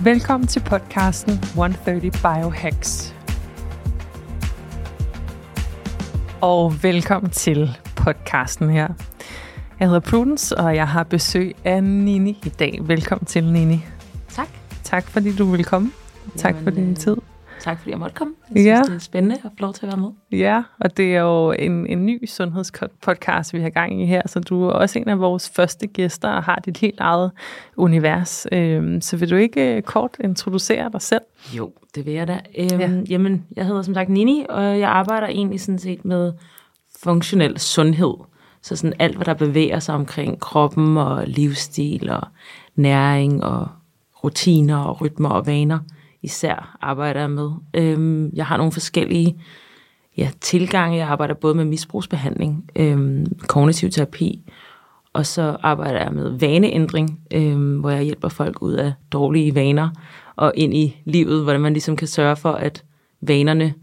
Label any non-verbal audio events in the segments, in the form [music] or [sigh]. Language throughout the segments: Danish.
Velkommen til podcasten 130 Biohacks. Og velkommen til podcasten her. Jeg hedder Prudence, og jeg har besøg af Nini i dag. Velkommen til, Nini. Tak. Tak fordi du vil komme. Tak Jamen, for din øh, tid. Tak fordi jeg måtte komme. Jeg synes, Ja. det er spændende at få lov til at være med. Ja, og det er jo en, en ny sundhedspodcast, vi har gang i her, så du er også en af vores første gæster og har dit helt eget univers. Øhm, så vil du ikke øh, kort introducere dig selv? Jo, det vil jeg da. Øhm, Ja. ja. Jamen, jeg hedder som sagt Nini, og jeg arbejder egentlig sådan set med funktionel sundhed. Så sådan alt, hvad der bevæger sig omkring kroppen og livsstil og næring og rutiner og rytmer og vaner, især arbejder jeg med. Øhm, jeg har nogle forskellige ja, tilgange. Jeg arbejder både med misbrugsbehandling, øhm, kognitiv terapi, og så arbejder jeg med vaneændring, øhm, hvor jeg hjælper folk ud af dårlige vaner og ind i livet, hvordan man ligesom kan sørge for, at vanerne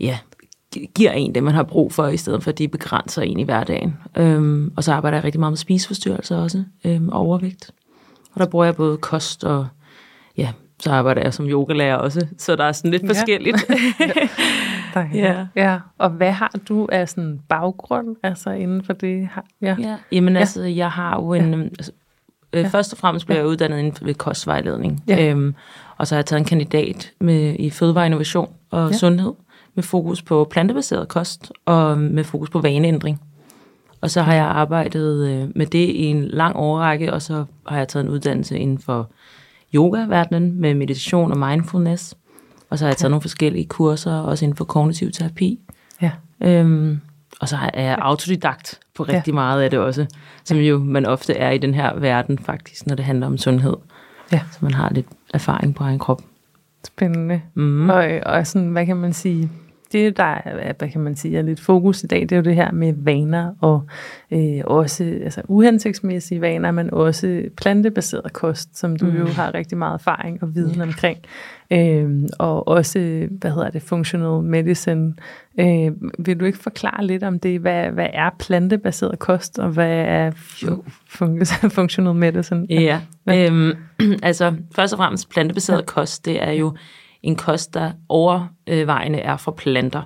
ja, giver en det, man har brug for, i stedet for at de begrænser en i hverdagen. Øhm, og så arbejder jeg rigtig meget med spiseforstyrrelser også, øhm, overvægt. Og der bruger jeg både kost og, ja, så arbejder jeg som yogalærer også, så der er sådan lidt Ja. forskelligt. [laughs] Der, Ja. ja. Og hvad har du af sådan baggrund altså inden for det? Ja. Ja, jamen Ja. ja. altså, jeg har jo en... Ja. Altså, øh, Ja. Først og fremmest blev jeg uddannet inden for kostvejledning. Ja. Øhm, og så har jeg taget en kandidat med, i fødevareinnovation og Ja. ja. sundhed, med fokus på plantebaseret kost og med fokus på vaneændring. Og så har jeg arbejdet øh, med det i en lang årrække, og så har jeg taget en uddannelse inden for yoga-verdenen med meditation og mindfulness. Og så har jeg taget nogle forskellige kurser, også inden for kognitiv terapi. ja. Øhm, og så er jeg autodidakt på Ja. rigtig meget af det også, som jo man ofte er i den her verden faktisk, når det handler om sundhed. Ja. Så man har lidt erfaring på egen krop. Spændende. Mm. Og, og sådan, hvad kan man sige, det der er, hvad kan man sige, er lidt fokus i dag, det er jo det her med vaner, og øh, også altså, uhensigtsmæssige vaner, men også plantebaseret kost, som du mm. jo har rigtig meget erfaring og viden Ja. omkring. Øh, og også, hvad hedder det, functional medicine. Øh, vil du ikke forklare lidt om det? Hvad, hvad er plantebaseret kost, og hvad er fun- [laughs] functional medicine? Ja, Ja. øhm, [clears throat] altså først og fremmest plantebaseret ja. kost, det er jo en kost, der overvejende er fra planter.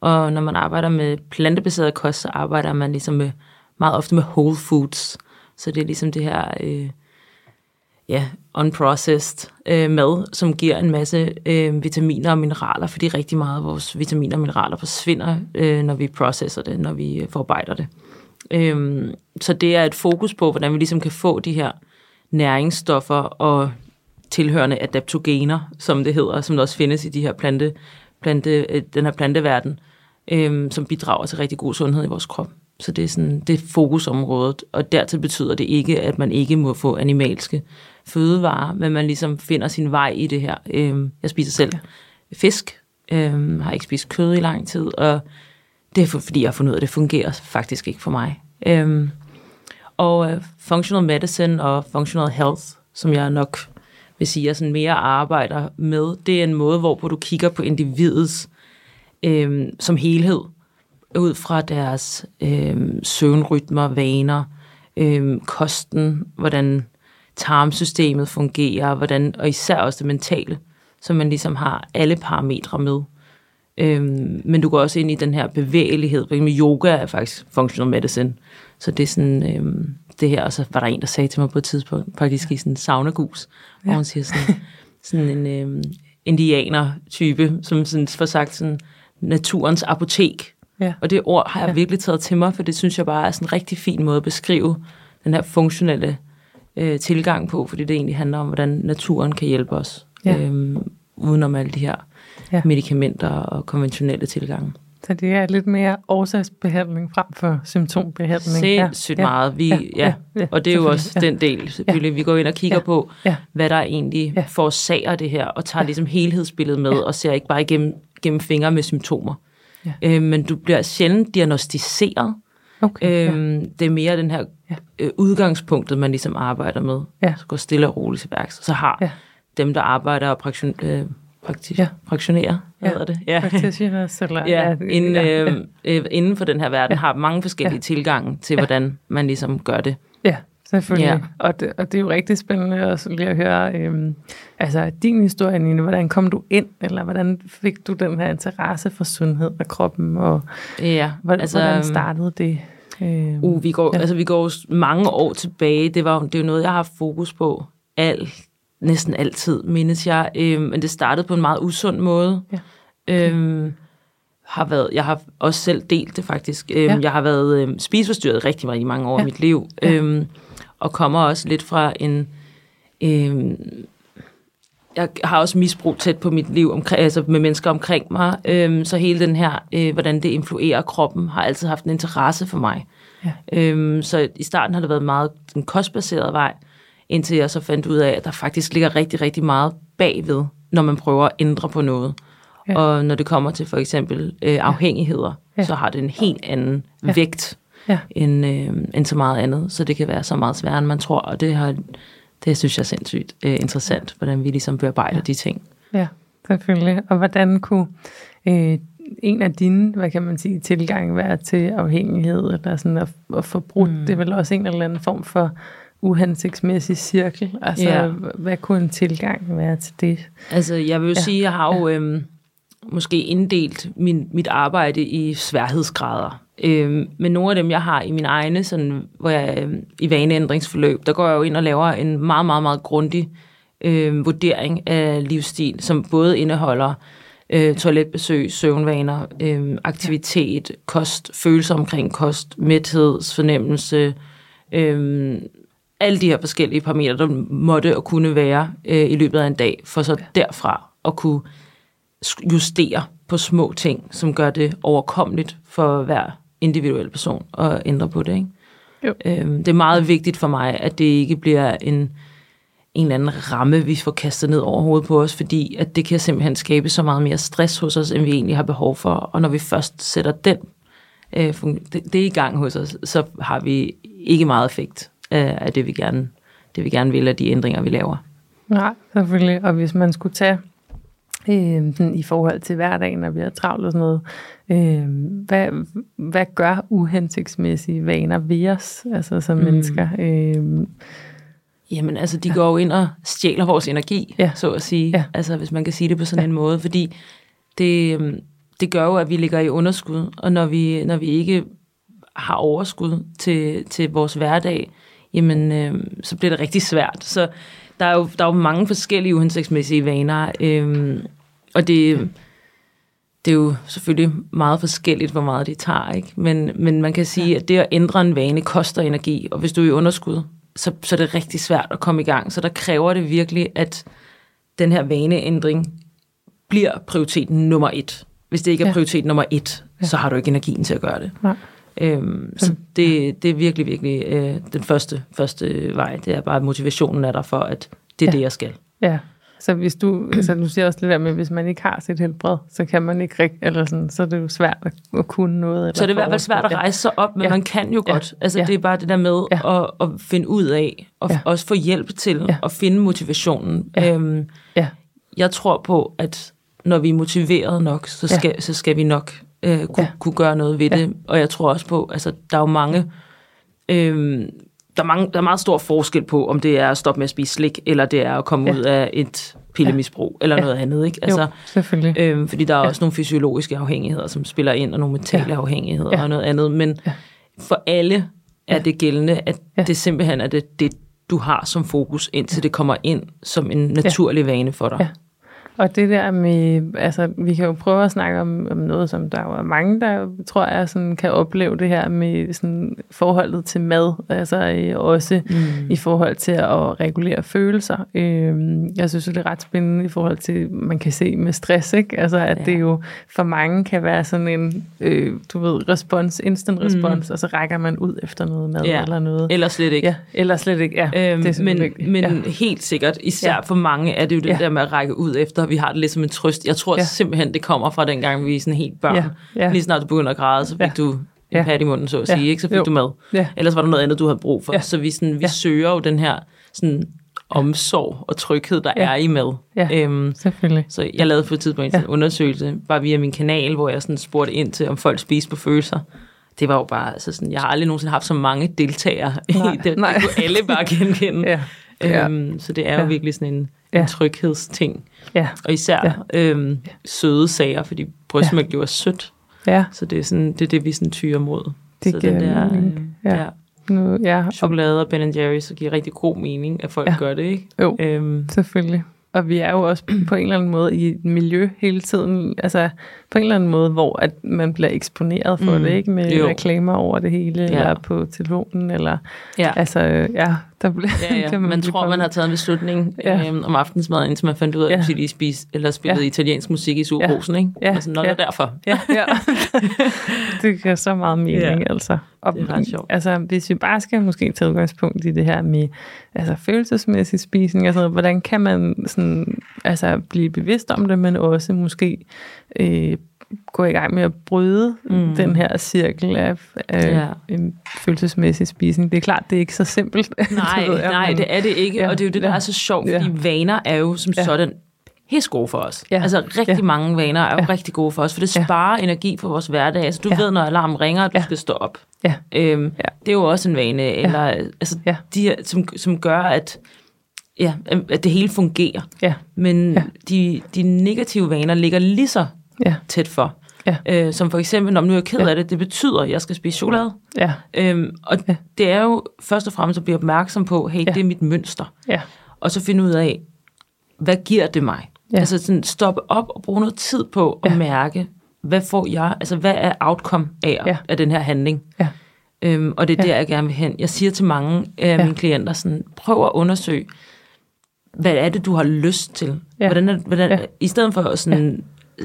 Og når man arbejder med plantebaseret kost, så arbejder man ligesom med, meget ofte med whole foods. Så det er ligesom det her øh, ja, unprocessed øh, mad, som giver en masse øh, vitaminer og mineraler, fordi rigtig meget af vores vitaminer og mineraler forsvinder, øh, når vi processer det, når vi øh, forarbejder det. Øh, så det er et fokus på, hvordan vi ligesom kan få de her næringsstoffer og tilhørende adaptogener, som det hedder, som der også findes i de her plante, plante, øh, den her planteverden, øhm, som bidrager til rigtig god sundhed i vores krop. Så det er, sådan, det er fokusområdet, og dertil betyder det ikke, at man ikke må få animalske fødevarer, men man ligesom finder sin vej i det her. Øhm, jeg spiser selv fisk, øhm, har ikke spist kød i lang tid, og det er for, fordi jeg har fundet ud af, at det fungerer faktisk ikke for mig. Øhm, og øh, functional medicine og functional health, som jeg nok vil sige, jeg sådan mere arbejder med, det er en måde, hvorpå du kigger på individets øh, som helhed, ud fra deres øh, søvnrytmer, vaner, øh, kosten, hvordan tarmsystemet fungerer, hvordan, og især også det mentale, så man ligesom har alle parametre med. Øhm, men du går også ind i den her bevægelighed. For eksempel yoga er faktisk functional medicine. Så det er sådan, øhm, det her, og så var der en, der sagde til mig på et tidspunkt, faktisk i sådan en saunagus, ja. hvor hun siger sådan, sådan en øhm, indianer-type, som sådan får sagt sådan, naturens apotek. Ja. Og det ord har jeg Ja. virkelig taget til mig, for det synes jeg bare er sådan en rigtig fin måde at beskrive den her funktionelle øh, tilgang på, fordi det egentlig handler om, hvordan naturen kan hjælpe os, Ja. øhm, udenom alle de her ja. medicamenter og konventionelle tilgange. Så det er lidt mere årsagsbehandling frem for symptombehandling. Sindssygt ja, meget. Vi, ja, ja, ja, og det er jo også ja. den del, selvfølgelig. Ja. Vi går ind og kigger ja, på, ja. hvad der egentlig ja. forårsager det her, og tager ja. ligesom helhedsbilledet med, ja. og ser ikke bare igennem gennem fingre med symptomer. Ja. Øh, men du bliver sjældent diagnostiseret. Okay, øhm, ja. Det er mere den her ja. øh, udgangspunktet, man ligesom arbejder med. Ja. Så går stille og roligt til værks. Så har ja. dem, der arbejder og praktion, øh, praktis, ja. praktionerer, hvad ja. hedder det? Ja. eller, [laughs] ja, ja, inden, øh, øh, inden for den her verden, ja. har mange forskellige ja. tilgange til, hvordan man ligesom gør det. Ja. Selvfølgelig. Ja. Og, det, og det er jo rigtig spændende også lige at høre, øhm, altså din historie, Nina, hvordan kom du ind, eller hvordan fik du den her interesse for sundhed og kroppen, og ja, hvordan, altså, hvordan startede det? Øhm, uh, vi går, ja. altså, vi går mange år tilbage, det, var, det er jo noget, jeg har haft fokus på al, næsten altid, mindes jeg, øhm, men det startede på en meget usund måde. Ja. Okay. Øhm, har været, jeg har også selv delt det faktisk. Øhm, ja. Jeg har været øhm, spiseforstyrret rigtig meget i mange år ja. i mit liv. Ja. Øhm, og kommer også lidt fra en... Øh, jeg har også misbrug tæt på mit liv omkring, altså med mennesker omkring mig, øh, så hele den her, øh, hvordan det influerer kroppen, har altid haft en interesse for mig. Ja. Øh, så i starten har det været meget en kostbaseret vej, indtil jeg så fandt ud af, at der faktisk ligger rigtig, rigtig meget bagved, når man prøver at ændre på noget. Ja. Og når det kommer til for eksempel øh, afhængigheder, ja. så har det en helt anden ja. vægt ja. end, øh, end så meget andet. Så det kan være så meget sværere, end man tror, og det, har, det synes jeg er sindssygt øh, interessant, hvordan vi ligesom bearbejder ja. de ting. Ja, selvfølgelig. Og hvordan kunne øh, en af dine, hvad kan man sige, tilgang være til afhængighed, eller sådan at, at få brudt, mm. det er vel også en eller anden form for uhensigtsmæssig cirkel. Altså, ja. hvad kunne en tilgang være til det? Altså, jeg vil jo ja. sige, jeg har jo øhm, måske inddelt min, mit arbejde i sværhedsgrader. Øh, men nogle af dem, jeg har i mine egne, sådan, hvor jeg øh, i vaneændringsforløb, der går jeg jo ind og laver en meget, meget, meget grundig øh, vurdering af livsstil, som både indeholder øh, toiletbesøg, søvnvaner, øh, aktivitet, kost, følelser omkring kost, mæthedsfornemmelse, øh, alle de her forskellige parametre, der måtte og kunne være øh, i løbet af en dag, for så derfra at kunne justere på små ting, som gør det overkommeligt for hver individuel person at ændre på det. Ikke? Jo. Øhm, det er meget vigtigt for mig, at det ikke bliver en, en eller anden ramme, vi får kastet ned over hovedet på os, fordi at det kan simpelthen skabe så meget mere stress hos os, end vi egentlig har behov for. Og når vi først sætter den, øh, det, det i gang hos os, så har vi ikke meget effekt øh, af det, vi gerne, det, vi gerne vil, af de ændringer, vi laver. Nej, selvfølgelig. Og hvis man skulle tage øh, sådan i forhold til hverdagen, når vi har travlt og sådan noget. Øh, hvad, hvad gør uhensigtsmæssige vaner ved os, altså som mm. mennesker? Øh, Jamen altså, de går jo ind og stjæler vores energi, ja. så at sige. Ja. Altså, hvis man kan sige det på sådan ja. en måde. Fordi det, øhm, det gør jo, at vi ligger i underskud. Og når vi, når vi ikke har overskud til, til vores hverdag, jamen, øh, så bliver det rigtig svært. Så der er jo, der er jo mange forskellige uhensigtsmæssige vaner. Øh, og det, det er jo selvfølgelig meget forskelligt, hvor meget det tager, ikke? Men, men man kan sige, ja. at det at ændre en vane koster energi, og hvis du er i underskud, så, så er det rigtig svært at komme i gang. Så der kræver det virkelig, at den her vaneændring bliver prioritet nummer et. Hvis det ikke er prioritet nummer et, ja. så har du ikke energien til at gøre det. Nej. Øhm, så det, det er virkelig, virkelig øh, den første, første vej. Det er bare, at motivationen er der for, at det er ja. det, jeg skal. Ja, så hvis du, altså du siger også det der med, hvis man ikke har sit helbred, så kan man ikke rigtig, eller sådan, så er det jo svært at, at kunne noget. Eller så er det i hvert fald svært at rejse sig op, men ja. man kan jo ja. godt. Altså ja. det er bare det der med ja. at, at finde ud af, og ja. også få hjælp til ja. at finde motivationen. Ja. Øhm, ja. Jeg tror på, at når vi er motiveret nok, så skal, ja. så skal vi nok øh, kunne, ja. kunne gøre noget ved ja. det. Og jeg tror også på, altså der er jo mange... Øh, der er, mange, der er meget stor forskel på, om det er at stoppe med at spise slik, eller det er at komme ja. ud af et pillemisbrug, ja. eller noget andet. Ikke? Altså, jo, selvfølgelig. Øhm, fordi der er ja. også nogle fysiologiske afhængigheder, som spiller ind, og nogle mentale ja. afhængigheder ja. og noget andet. Men ja. for alle er det gældende, at ja. det simpelthen er det, det, du har som fokus, indtil ja. det kommer ind som en naturlig ja. vane for dig. Ja. Og det der med, altså vi kan jo prøve at snakke om, om noget, som der er mange, der tror jeg sådan, kan opleve det her med sådan, forholdet til mad, altså øh, også mm. i forhold til at regulere følelser. Øh, jeg synes, det er ret spændende i forhold til, man kan se med stress, ikke? Altså at ja. det jo for mange kan være sådan en, øh, du ved, respons, instant respons, mm. og så rækker man ud efter noget mad ja. eller noget. Eller slet ikke. Ja, eller slet ikke, ja. Øhm, det er men men ja. helt sikkert, især ja. for mange er det jo det ja. der med at række ud efter, vi har det lidt som en trøst. Jeg tror ja. simpelthen, det kommer fra den gang, vi er sådan helt børn. Ja. Ja. Lige snart du begynder at græde, så fik ja. du en ja. pat i munden, så at sige, ja. ikke? så fik jo. du mad. Ja. Ellers var der noget andet, du havde brug for. Ja. Så vi, sådan, vi ja. søger jo den her sådan, omsorg og tryghed, der ja. er i mad. Ja, øhm, selvfølgelig. Så jeg lavede for et tidspunkt en ja. undersøgelse, bare via min kanal, hvor jeg sådan spurgte ind til, om folk spiser på følelser det var jo bare, altså sådan, jeg har aldrig nogensinde haft så mange deltagere nej, i det. Nej. Det kunne alle bare genkende. [laughs] ja. Ja. Øhm, så det er jo ja. virkelig sådan en, ja. en tryghedsting. Ja. Og især ja. Øhm, søde sager, fordi brystmælk ja. jo er sødt. Ja. Så det er, sådan, det er det, vi sådan tyrer mod. Det så den der, øh, ja. ja. Nu, ja. Chokolade og Ben Jerry's, så giver rigtig god mening, at folk ja. gør det, ikke? Jo, øhm, selvfølgelig. Og vi er jo også på en eller anden måde i et miljø hele tiden, altså på en eller anden måde, hvor at man bliver eksponeret for mm. det, ikke? Med jo. reklamer over det hele, ja. eller på telefonen, eller ja. altså, ja, der bliver... Ja, ja. [laughs] man, man tror, man har taget en beslutning ja. øhm, om aftensmad, indtil man fandt ud af, ja. at de spise, eller spillede ja. italiensk musik i superbrusen, ja. ikke? Ja. Altså, noget ja. er derfor. Ja, ja. [laughs] det giver så meget mening, ja. altså. Og, det er ret sjovt. Altså, hvis vi bare skal måske tage udgangspunkt i det her med altså, følelsesmæssig spisning, altså, hvordan kan man sådan, altså, blive bevidst om det, men også måske øh, gå i gang med at bryde mm. den her cirkel af, af ja. en følelsesmæssig spisning. Det er klart, det er ikke så simpelt. [laughs] Nej, jeg, nej men, det er det ikke, ja, og det er jo det, der ja, er så sjovt, fordi ja. vaner er jo som ja. sådan helt gode for os. Ja. Altså rigtig ja. mange vaner er jo ja. rigtig gode for os, for det sparer ja. energi for vores hverdag. Altså du ja. ved, når alarmen ringer, at du ja. skal stå op. Ja. Øhm, ja. Det er jo også en vane, eller ja. altså ja. de som, som gør, at ja, at det hele fungerer. Ja. Men ja. De, de negative vaner ligger lige så ja. tæt for. Ja. Øh, som for eksempel, når nu er jeg ked ja. af det, det betyder, at jeg skal spise chokolade. Ja. Øhm, og ja. det er jo først og fremmest at blive opmærksom på, hey, ja. det er mit mønster. Ja. Og så finde ud af, hvad giver det mig? Ja. Altså sådan stoppe op og bruge noget tid på at ja. mærke, hvad får jeg, altså hvad er outcome af, ja. af den her handling? Ja. Øhm, og det er ja. der, jeg gerne vil hen. Jeg siger til mange af ja. mine klienter sådan, prøv at undersøge, hvad er det, du har lyst til? Ja. Hvordan er, hvordan, ja. I stedet for sådan.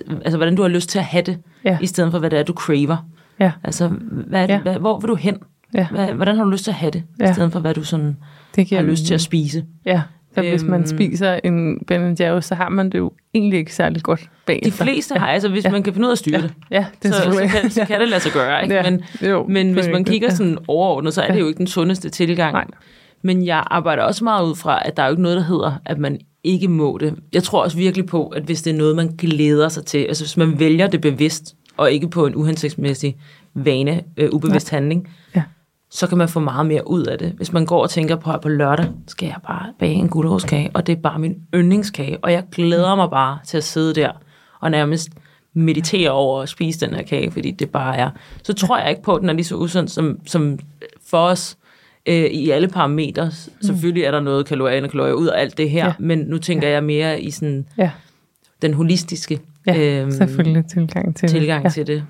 Altså hvordan du har lyst til at have det, ja. i stedet for hvad det er, du craver. Ja. Altså, hvad er det, ja. hvad, hvor vil du hen? Ja. Hvad, hvordan har du lyst til at have det, ja. i stedet for hvad du sådan det har lyst til at spise? Ja. Så øhm, hvis man øhm. spiser en Ben Jerry's, så har man det jo egentlig ikke særlig godt bagefter. De fleste har, altså hvis ja. man kan finde ud af at styre ja. det, ja, det så, så, kan, så kan det lade sig gøre. Ikke? Ja. Men, jo, men hvis man kigger sådan overordnet, så er det jo ikke den sundeste tilgang. Nej. Men jeg arbejder også meget ud fra, at der er jo ikke noget, der hedder, at man ikke må det. Jeg tror også virkelig på, at hvis det er noget, man glæder sig til, altså hvis man vælger det bevidst, og ikke på en uhensigtsmæssig vane, øh, ubevidst ja. handling, ja. så kan man få meget mere ud af det. Hvis man går og tænker på, at på lørdag skal jeg bare bage en gulerodskage, og det er bare min yndlingskage, og jeg glæder mig bare til at sidde der og nærmest meditere over at spise den her kage, fordi det bare er. Så tror jeg ikke på, at den er lige så usund som, som for os øh, i alle parametre. Mm. Selvfølgelig er der noget kalorier og kalorier ud af alt det her, ja. men nu tænker ja. jeg mere i sådan ja. den holistiske ja, øh, selvfølgelig tilgang til tilgang det. Ja. til det.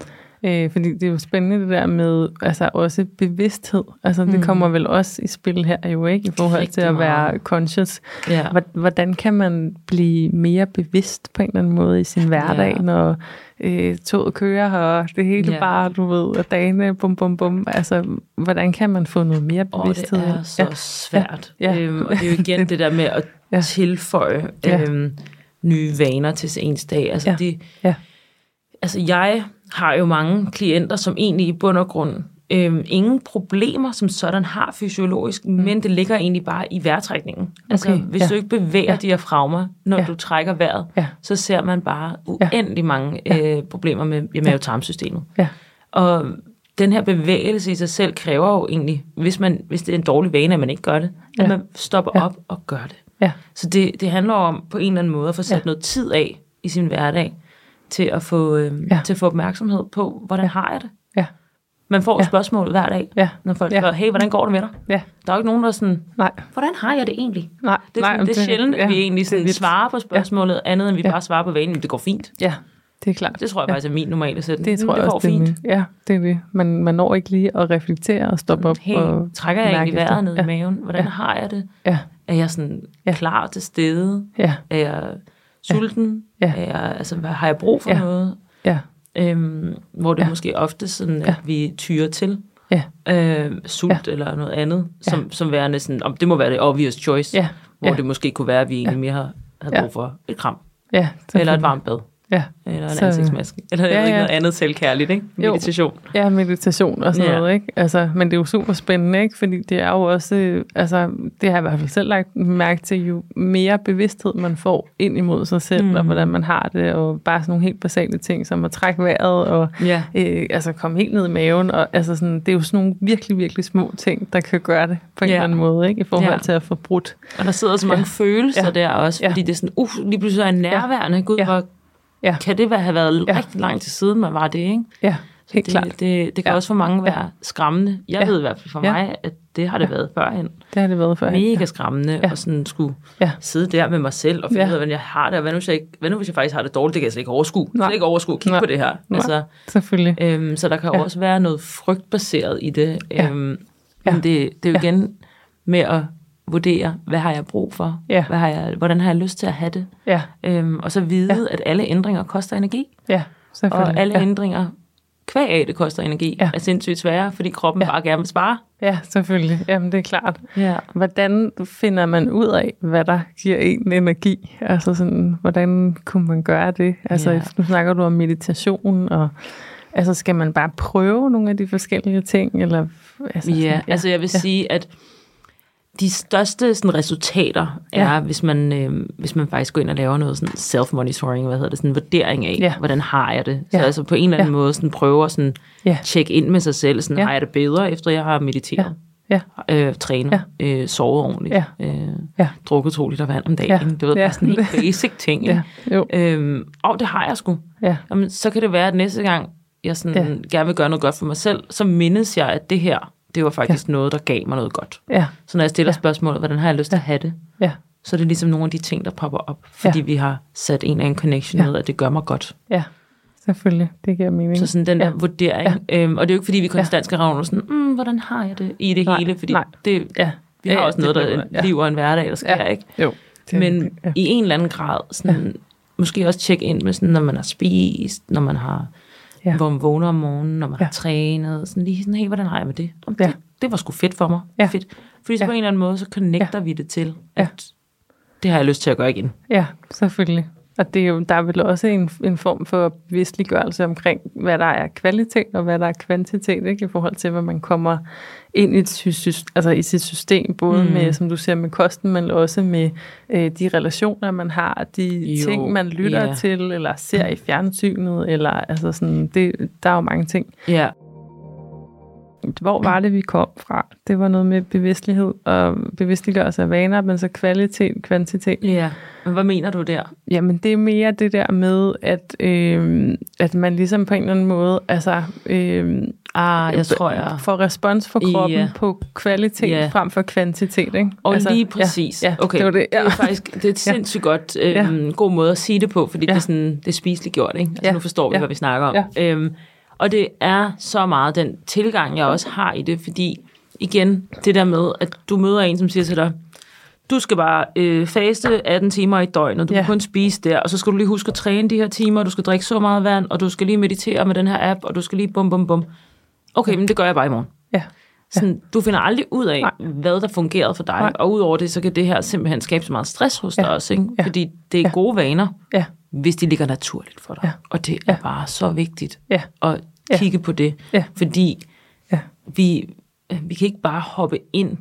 Øh, fordi det er jo spændende det der med altså også bevidsthed. Altså det mm. kommer vel også i spil her jo ikke, i forhold Rigtig til at være meget. conscious. Ja. Hvordan kan man blive mere bevidst på en eller anden måde i sin hverdag, ja. når øh, toget kører, og det hele ja. bare, du ved, og dagene, bum, bum, bum. Altså, hvordan kan man få noget mere bevidsthed? Oh, det er så ja. svært. Ja. Ja. Øhm, og det er jo igen [laughs] det der med at ja. tilføje øhm, ja. nye vaner til ens dag. Altså, ja. det, ja. altså jeg har jo mange klienter, som egentlig i bund og grund øhm, ingen problemer som sådan har fysiologisk, mm. men det ligger egentlig bare i vejrtrækningen. Altså, okay, hvis ja. du ikke bevæger ja. diafragma, når ja. du trækker vejret, ja. så ser man bare uendelig mange ja. øh, problemer med, med mavetarmsystemet. Ja. Og den her bevægelse i sig selv kræver jo egentlig, hvis, man, hvis det er en dårlig vane, at man ikke gør det, ja. at man stopper ja. op og gør det. Ja. Så det, det handler om på en eller anden måde at få sat ja. noget tid af i sin hverdag, til at få, øh, ja. til at få opmærksomhed på, hvordan ja. har jeg det? Ja. Man får Ja. ja. spørgsmål hver dag, Ja. når folk Ja. spørger, hey, hvordan går det med dig? Ja. Der er jo ikke nogen, der er sådan, Nej. hvordan har jeg det egentlig? Nej. Det er, Nej, sådan, men det er sjældent, at vi egentlig det sådan vildt. svarer på spørgsmålet, andet end vi Ja. bare svarer på vanen, det går fint. Ja, det er klart. Det tror jeg ja. faktisk er min normale sætning. Det tror det jeg går også, det er fint. min- Ja, det er det. Man, man når ikke lige at reflektere og stoppe op Hey, og trækker jeg egentlig vejret ned i ja. maven? Hvordan Ja. har jeg det? Ja, Er jeg sådan Ja. klar til stede? ja, Er jeg sulten? Ja. Er jeg, altså, hvad, har jeg brug for Ja. noget? ja, Øhm, hvor det Ja. ja. måske ofte sådan, at Ja. vi tyrer til ja, øh, sult ja. eller noget andet, som, som værende sådan, om det må være det obvious choice, ja, hvor ja. det måske kunne være, at vi egentlig mere har, havde Ja. brug for et kram, ja. eller et varmt bad, Ja, eller en Så- ansigtsmaske, eller Ja, ja, ikke ja. noget andet selvkærligt, ikke? Jo. Meditation. ja, meditation og sådan Ja. noget, ikke? Altså, men det er jo super spændende, ikke? Fordi det er jo også, øh, altså, det har jeg i hvert fald selv lagt mærke til, jo mere bevidsthed man får ind imod sig selv, mm. og hvordan man har det, og bare sådan nogle helt basale ting, som at trække vejret, og Ja. øh, altså komme helt ned i maven, og altså sådan, det er jo sådan nogle virkelig, virkelig små ting, der kan gøre det på en Ja. eller anden måde, ikke? I forhold Ja. til at få brudt. Og der sidder så mange Ja. ja. følelser Ja. ja. der også, Ja. fordi det er sådan, uh, lige pludselig er jeg nærværende. Gud, Ja. hvor Ja. kan det have været Ja. ja. rigtig lang tid siden, man var det, ikke? Ja, helt det, klart. Det, det kan Ja. ja. også for mange være skræmmende. Jeg Ja. ved i hvert fald for Ja. mig, at det har det været førhen. Det har det været før. Mega skræmmende, Ja. ja. og sådan skulle Ja. ja. sidde der med mig selv og finde Ja. ja. ud af, hvordan jeg har det, og hvad nu, hvis jeg, ikke, hvad nu hvis jeg faktisk har det dårligt, det kan jeg slet ikke overskue. Jeg Nej. slet ikke overskue at kigge Nej. på det her. Nej. Altså, Selvfølgelig. øhm, så der kan Ja. ja. også være noget frygtbaseret i det. Ja. Øhm, Ja. Men det, det er jo Ja. igen med at vurdere, hvad har jeg brug for? Ja. Hvad har jeg, hvordan har jeg lyst til at have det? Ja, Øhm, og så vide, ja. at alle ændringer koster energi. ja. Og alle ja. ja. ændringer, kvæg af det koster energi, Ja. ja. er sindssygt svære, fordi kroppen Ja. ja. bare gerne vil spare. Ja, selvfølgelig. Jamen, det er klart. Ja. Hvordan finder man ud af, hvad der giver en energi? Altså sådan, hvordan kunne man gøre det? Altså, Ja. nu snakker du om meditation, og altså, skal man bare prøve nogle af de forskellige ting? Eller, altså, Ja, sådan, altså jeg vil ja. sige, at de største sådan, resultater er, Ja. hvis, man, øh, hvis man faktisk går ind og laver noget sådan self-monitoring, hvad hedder det, sådan en vurdering af, Ja. hvordan har jeg det. Så Ja. altså på en eller anden Ja. måde sådan, prøver sådan, Ja. tjekke ind med sig selv, sådan, Ja. har jeg det bedre, efter jeg har mediteret, Ja, øh, trænet, øh, sovet ordentligt, Ja. øh, Ja. drukket to liter vand om dagen. Ja. Du ved, Ja. bare sådan helt [laughs] basic ting. ja, jo, Øhm, og det har jeg sgu. ja, Jamen, så kan det være, at næste gang, jeg sådan Ja. ja. gerne vil gøre noget godt for mig selv, så mindes jeg, at det her, det var faktisk ja. noget, der gav mig noget godt. ja, Så når jeg stiller Ja. ja. spørgsmålet, hvordan har jeg lyst til at have det, ja, så er det ligesom nogle af de ting, der popper op, fordi Ja. ja. vi har sat en eller anden connection Ja. ja. med, at det gør mig godt. ja, selvfølgelig. Det giver mening. Så sådan den Ja. der vurdering, ja. øhm, og det er jo ikke, fordi vi konstant skal ravne sådan, mm, hvordan har jeg det i det Nej, hele, fordi nej. det, ja. vi har Ja, også det noget, der bliver- er en liv og en hverdag, der sker, Ja. ikke? Jo. Men ja. i en eller anden grad, sådan, ja. måske også tjekke ind med, sådan, når man har spist, når man har, Ja. ja. hvor man vågner om morgenen, når man Ja. ja. har trænet, sådan lige sådan, hey, hvordan har jeg med det? Om Ja. det, det var sgu fedt for mig. Ja. Fedt. Fordi så Ja. på en eller anden måde, så connecter ja. vi det til, Ja. at det har jeg lyst til at gøre igen. Ja, selvfølgelig. Og det er jo, der er vel også en, en form for bevidstliggørelse omkring, hvad der er kvalitet og hvad der er kvantitet, ikke? i forhold til, hvad man kommer ind i, et altså i sit system, både mm. Med, som du siger, med kosten, men også med øh, de relationer, man har, de jo, ting, man lytter ja. til, eller ser i fjernsynet, eller altså sådan, det, der er jo mange ting. Ja. Hvor var det, vi kom fra? Det var noget med bevidstlighed og bevidstliggørelse af vaner, men så kvalitet, kvantitet. Ja. Men hvad mener du der? Jamen, det er mere det der med, at, øh, at man ligesom på en eller anden måde, altså, øh, Ah, jeg tror, jeg... får respons for kroppen Ja. på kvalitet Ja. frem for kvantitet, ikke? Og altså, lige præcis. Ja, ja, okay. det var det. Ja. det er faktisk det er et [laughs] sindssygt godt, øhm, god måde at sige det på, fordi Ja. det er, sådan, det er spiseligt gjort. Ikke? Altså, Ja. Nu forstår vi, Ja. hvad vi snakker om. Ja. Øhm, og det er så meget den tilgang, jeg også har i det, fordi igen, det der med, at du møder en, som siger til dig, du skal bare øh, faste 18 timer i døgnet, du Ja. kan kun spise der, og så skal du lige huske at træne de her timer, du skal drikke så meget vand, og du skal lige meditere med den her app, og du skal lige bum bum bum. Okay, men det gør jeg bare i morgen. Ja, Sådan, du finder aldrig ud af, Nej. Hvad der fungerede for dig. Nej. Og udover det, så kan det her simpelthen skabe så meget stress hos Ja. dig også. Ikke? Ja. Fordi det er Ja. gode vaner, ja, hvis de ligger naturligt for dig. Ja. Og det er Ja. bare så vigtigt ja, at Ja. kigge på det. Ja. Fordi ja, vi, vi kan ikke bare hoppe ind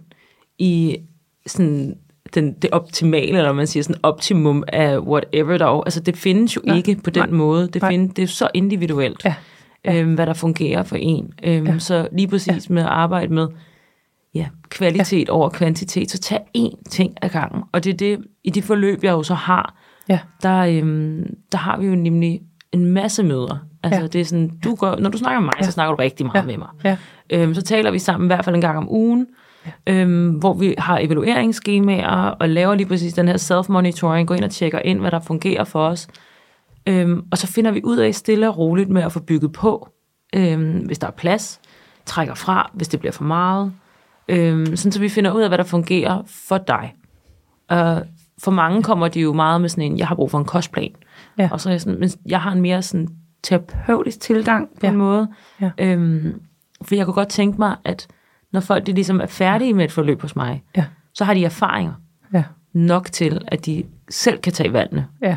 i sådan den, det optimale, eller man siger sådan optimum af whatever der er. Altså det findes jo Nej. ikke på den Nej. måde. Det, Nej. find, det er så individuelt, Ja. Ja. Øhm, hvad der fungerer for en. Øhm, Ja. Så lige præcis med at arbejde med ja, kvalitet ja. over kvantitet, så tag én ting ad gangen. Og det er det, i de forløb, jeg jo så har, ja, der, øhm, der har vi jo nemlig en masse møder. Altså, Ja. det er sådan, du går, når du snakker med mig, ja. så snakker du rigtig meget Ja. med mig. Ja. Øhm, så taler vi sammen i hvert fald en gang om ugen, ja. øhm, hvor vi har evalueringsskemaer og laver lige præcis den her self-monitoring, går ind og tjekker ind, hvad der fungerer for os. Øhm, og så finder vi ud af stille og roligt med at få bygget på, øhm, hvis der er plads, trækker fra, hvis det bliver for meget. Øhm, sådan så vi finder ud af, hvad der fungerer for dig. Og for mange kommer de jo meget med sådan en, jeg har brug for en kostplan. Ja. Og så er jeg sådan, men jeg har en mere sådan terapeutisk tilgang på Ja. en måde. Ja. Øhm, for jeg kunne godt tænke mig, at når folk de ligesom er færdige med et forløb hos mig, Ja. så har de erfaringer Ja. nok til, at de selv kan tage valgene, Ja.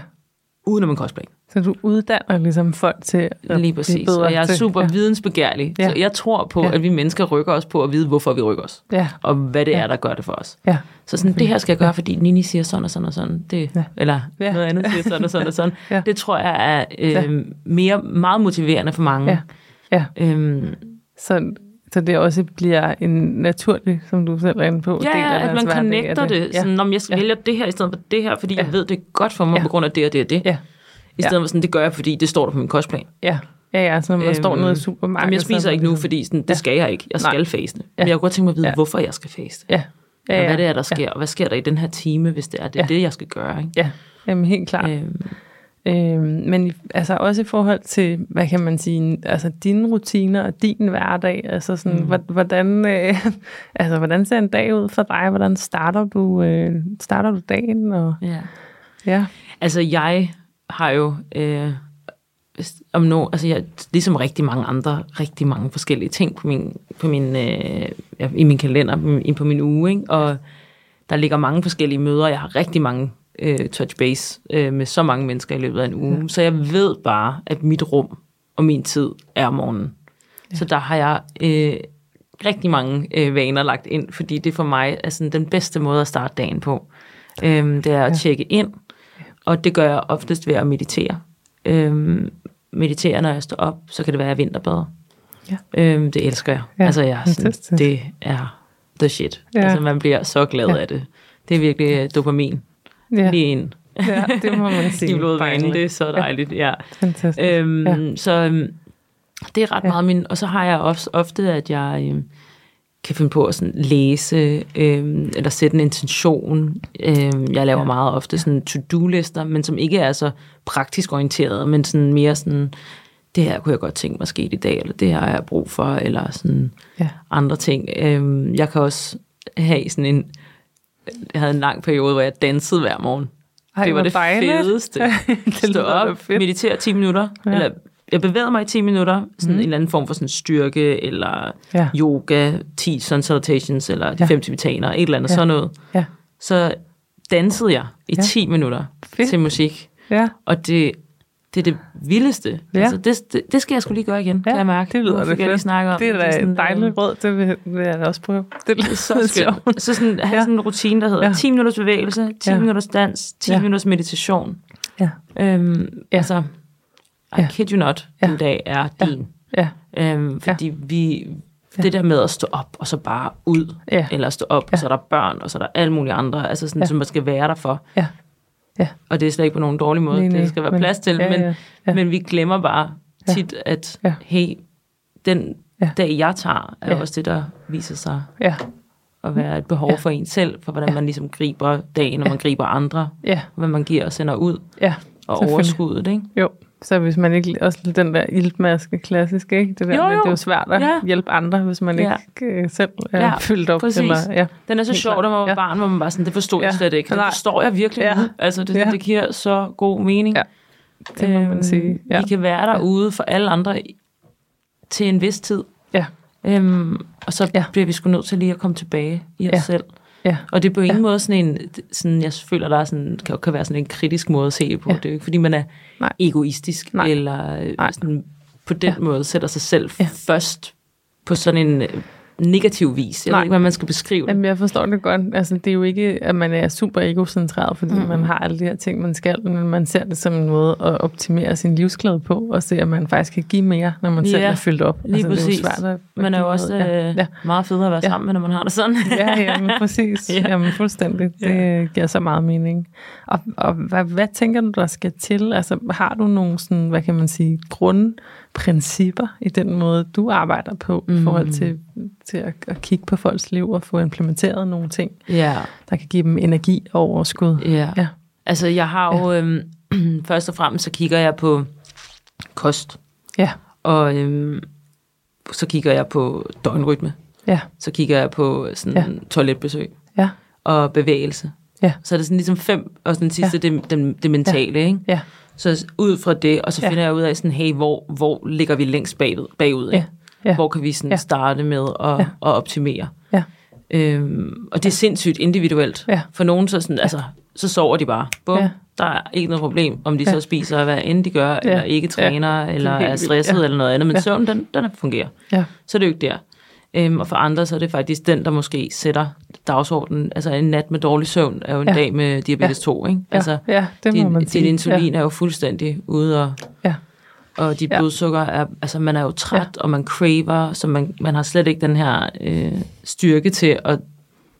uden om en kostplan. Så du uddanner ligesom folk til at Lige blive præcis. bedre Og jeg er til- super ja. vidensbegærlig. Ja. Så jeg tror på, Ja. at vi mennesker rykker os på at vide, hvorfor vi rykker os. Ja. Og hvad det Ja. er, der gør det for os. Ja. Så sådan, det her skal jeg gøre, fordi Nini siger sådan og sådan og sådan. Det, Ja. Eller Ja. noget andet siger sådan og sådan og sådan. [laughs] Ja. Det tror jeg er øh, Ja. mere, meget motiverende for mange. Ja. Ja. Øhm, Så, så det også bliver en naturlig, som du selv er inde på, ja, del af at man connecter er det. Ja. Sådan, om jeg Ja. vælger det her i stedet for det her, fordi Ja. jeg ved, det er godt for mig Ja. på grund af det og det og det. Ja. I stedet for sådan, det gør jeg, fordi det står der på min kostplan. Ja. Ja, ja, så man øhm, står nede i Jamen, supermarkedet. jeg så spiser er ikke nu, fordi sådan, det Ja. skal jeg ikke. Jeg Nej. skal faste. Ja. Men jeg kunne godt tænke mig at vide, Ja. hvorfor jeg skal faste. Ja. Ja, Og ja. hvad det er, der sker, og hvad sker der i den her time, hvis det er det, Ja. det jeg skal gøre. Ikke? Ja, jamen helt klart. Øhm, Øhm, men altså også i forhold til, hvad kan man sige, altså dine rutiner og din hverdag, altså sådan, mm. hvordan, øh, [laughs] altså hvordan ser en dag ud for dig? Hvordan starter du, øh, starter du dagen? Og, ja. ja, Altså, jeg har jo øh, om no, altså jeg, ligesom rigtig mange andre, rigtig mange forskellige ting på min, på min, øh, i min kalender, på min, på min uge, ikke? og der ligger mange forskellige møder. Jeg har rigtig mange øh, touch base øh, med så mange mennesker i løbet af en uge, ja. så jeg ved bare, at mit rum og min tid er om morgenen. Ja. Så der har jeg øh, rigtig mange øh, vaner lagt ind, fordi det for mig er sådan den bedste måde at starte dagen på. Øhm, det er at tjekke ind, og det gør jeg oftest ved at meditere. Øhm, meditere, når jeg står op, så kan det være, at jeg vinterbader. Ja. Øhm, det elsker jeg. Ja, Altså, jeg er sådan, det er the shit. Ja. Altså, man bliver så glad Ja. af det. Det er virkelig øh, dopamin. ja, Lige ind ja, det må man [laughs] sige. i. Dejligt. Det er så dejligt, ja. Fantastisk. Øhm, Ja. Så øhm, det er ret Ja. meget min... Og så har jeg også ofte, at jeg øhm, kan finde på at sådan læse, øhm, eller sætte en intention. Øhm, jeg laver Ja. meget ofte sådan to-do-lister, men som ikke er så praktisk orienteret, men sådan mere sådan, det her kunne jeg godt tænke mig sket i dag, eller det her har jeg brug for, eller sådan Ja. andre ting. Øhm, jeg kan også have sådan en... Jeg havde en lang periode, hvor jeg dansede hver morgen. Ej, det var det dejligt. fedeste. [laughs] det Stå op, fedt. meditere 10 minutter, ja. eller jeg bevæger mig i 10 minutter, sådan mm. en eller anden form for sådan styrke, eller Ja. yoga, 10 sun salutations, eller de Ja. 5 tibetaner, et eller andet Ja. sådan noget. Ja. Så dansede jeg i Ja. 10 minutter Fedt. til musik, Ja, og det, det er det vildeste. Ja. Altså, det, det, det skal jeg skulle lige gøre igen, Ja, kan jeg mærke. det lyder fik jeg lige fedt. snakket om det er da et dejligt råd, det vil, vil jeg da også prøve. Det det er så skønt. Så sådan, have Ja. sådan en rutine, der hedder Ja. 10 minutters bevægelse, 10 Ja. minutters dans, 10 Ja. minutters meditation. Ja. Øhm, ja. Altså, I Ja. kid you not, Ja. din dag er Ja. din. Ja, Øhm, fordi ja. vi, det der med at stå op, og så bare ud, Ja. eller stå op, Ja. og så er der børn, og så er der alle mulige andre, altså sådan, Ja. som man skal være der for. Ja. Ja. Og det er slet ikke på nogen dårlig måde, Nej, nej, det skal være men- plads til, ja, men, ja, ja. men vi glemmer bare Ja. tit, at Ja. hey, den Ja. dag, jeg tager, er Ja. også det, der viser sig ja, at være et behov Ja. for en selv, for hvordan Ja. man ligesom griber dagen, og Ja. man griber andre, ja, hvad man giver og sender ud, ja. og overskuddet, ikke? Jo, så hvis man ikke, også den der iltmaske klassisk, ikke? Det der Jo, med, jo. det er jo svært at Ja. hjælpe andre, hvis man Ja. ikke øh, selv er Ja, fyldt op. præcis. Eller, ja. Den er så sjov, da man var Ja. barn, hvor man bare sådan, det forstod Ja. jeg slet ikke. Det forstår jeg virkelig Ja. nu. Altså, det, Ja. det giver så god mening. Ja, det må man sige. Ja. Vi kan være derude for alle andre til en vis tid. Ja. Øhm, og så Ja. ja. bliver vi sgu nødt til lige at komme tilbage i os Ja. selv. Ja. Og det er på ingen Ja. måde sådan en, sådan, jeg føler, der er sådan, kan, kan være sådan en kritisk måde at se på. Ja. Det er jo ikke, fordi man er Nej. egoistisk, Nej. eller øh, Nej. sådan, på den Ja. måde sætter sig selv Ja. først på sådan en øh, negativ vis. Jeg Nej. ved ikke, hvordan man skal beskrive det. Jamen, jeg forstår det godt. Altså, det er jo ikke, at man er super egocentreret, fordi Mm. man har alle de her ting, man skal, men man ser det som en måde at optimere sin livsglæde på, og se, at man faktisk kan give mere, når man selv Ja, er fyldt op. Lige altså, præcis. Det er svært at, at Man er jo også øh, Ja, ja. meget federe at være Ja. sammen med, når man har det sådan. Ja, jamen, [laughs] præcis. Ja. ja. Jamen, fuldstændig. Det Ja. giver så meget mening. Og, og hvad, hvad tænker du, der skal til? Altså, har du nogle sådan, hvad kan man sige, grundprincipper i den måde, du arbejder på, mm. i forhold til, til at, at kigge på folks liv og få implementeret nogle ting, ja. der kan give dem energi og overskud? Ja. Ja. Altså, jeg har jo... Øhm, [clears throat] først og fremmest, så kigger jeg på kost. Ja, Og øhm, så kigger jeg på døgnrytme. ja, Så kigger jeg på sådan Ja. toiletbesøg ja, og bevægelse. Ja. Så er det sådan ligesom fem, og den sidste, ja. det, det, det mentale, ja. ikke? ja, Så ud fra det, og så Ja. finder jeg ud af sådan, hey, hvor, hvor ligger vi længst bagud? bagud ikke? ja, ja, Hvor kan vi sådan Ja. starte med at, Ja. at optimere? ja, Øhm, og det er sindssygt individuelt. Ja. For nogen så, sådan, altså, så sover de bare. Bum, Ja. der er ikke noget problem, om de Ja. så spiser, hvad end de gør, eller ikke træner, er eller er stresset, Ja. eller noget andet. Men Ja. søvn, den, den fungerer. ja, Så er det jo ikke der. Øhm, og for andre, så er det faktisk den, der måske sætter dagsordenen. Altså en nat med dårlig søvn er jo en Ja. dag med diabetes 2, ikke? ja, Altså, ja, det må din, man sige. din insulin er jo fuldstændig ude, og, Ja, og dit Ja. blodsukker er, altså man er jo træt, og man craver, så man, man har slet ikke den her øh, styrke til at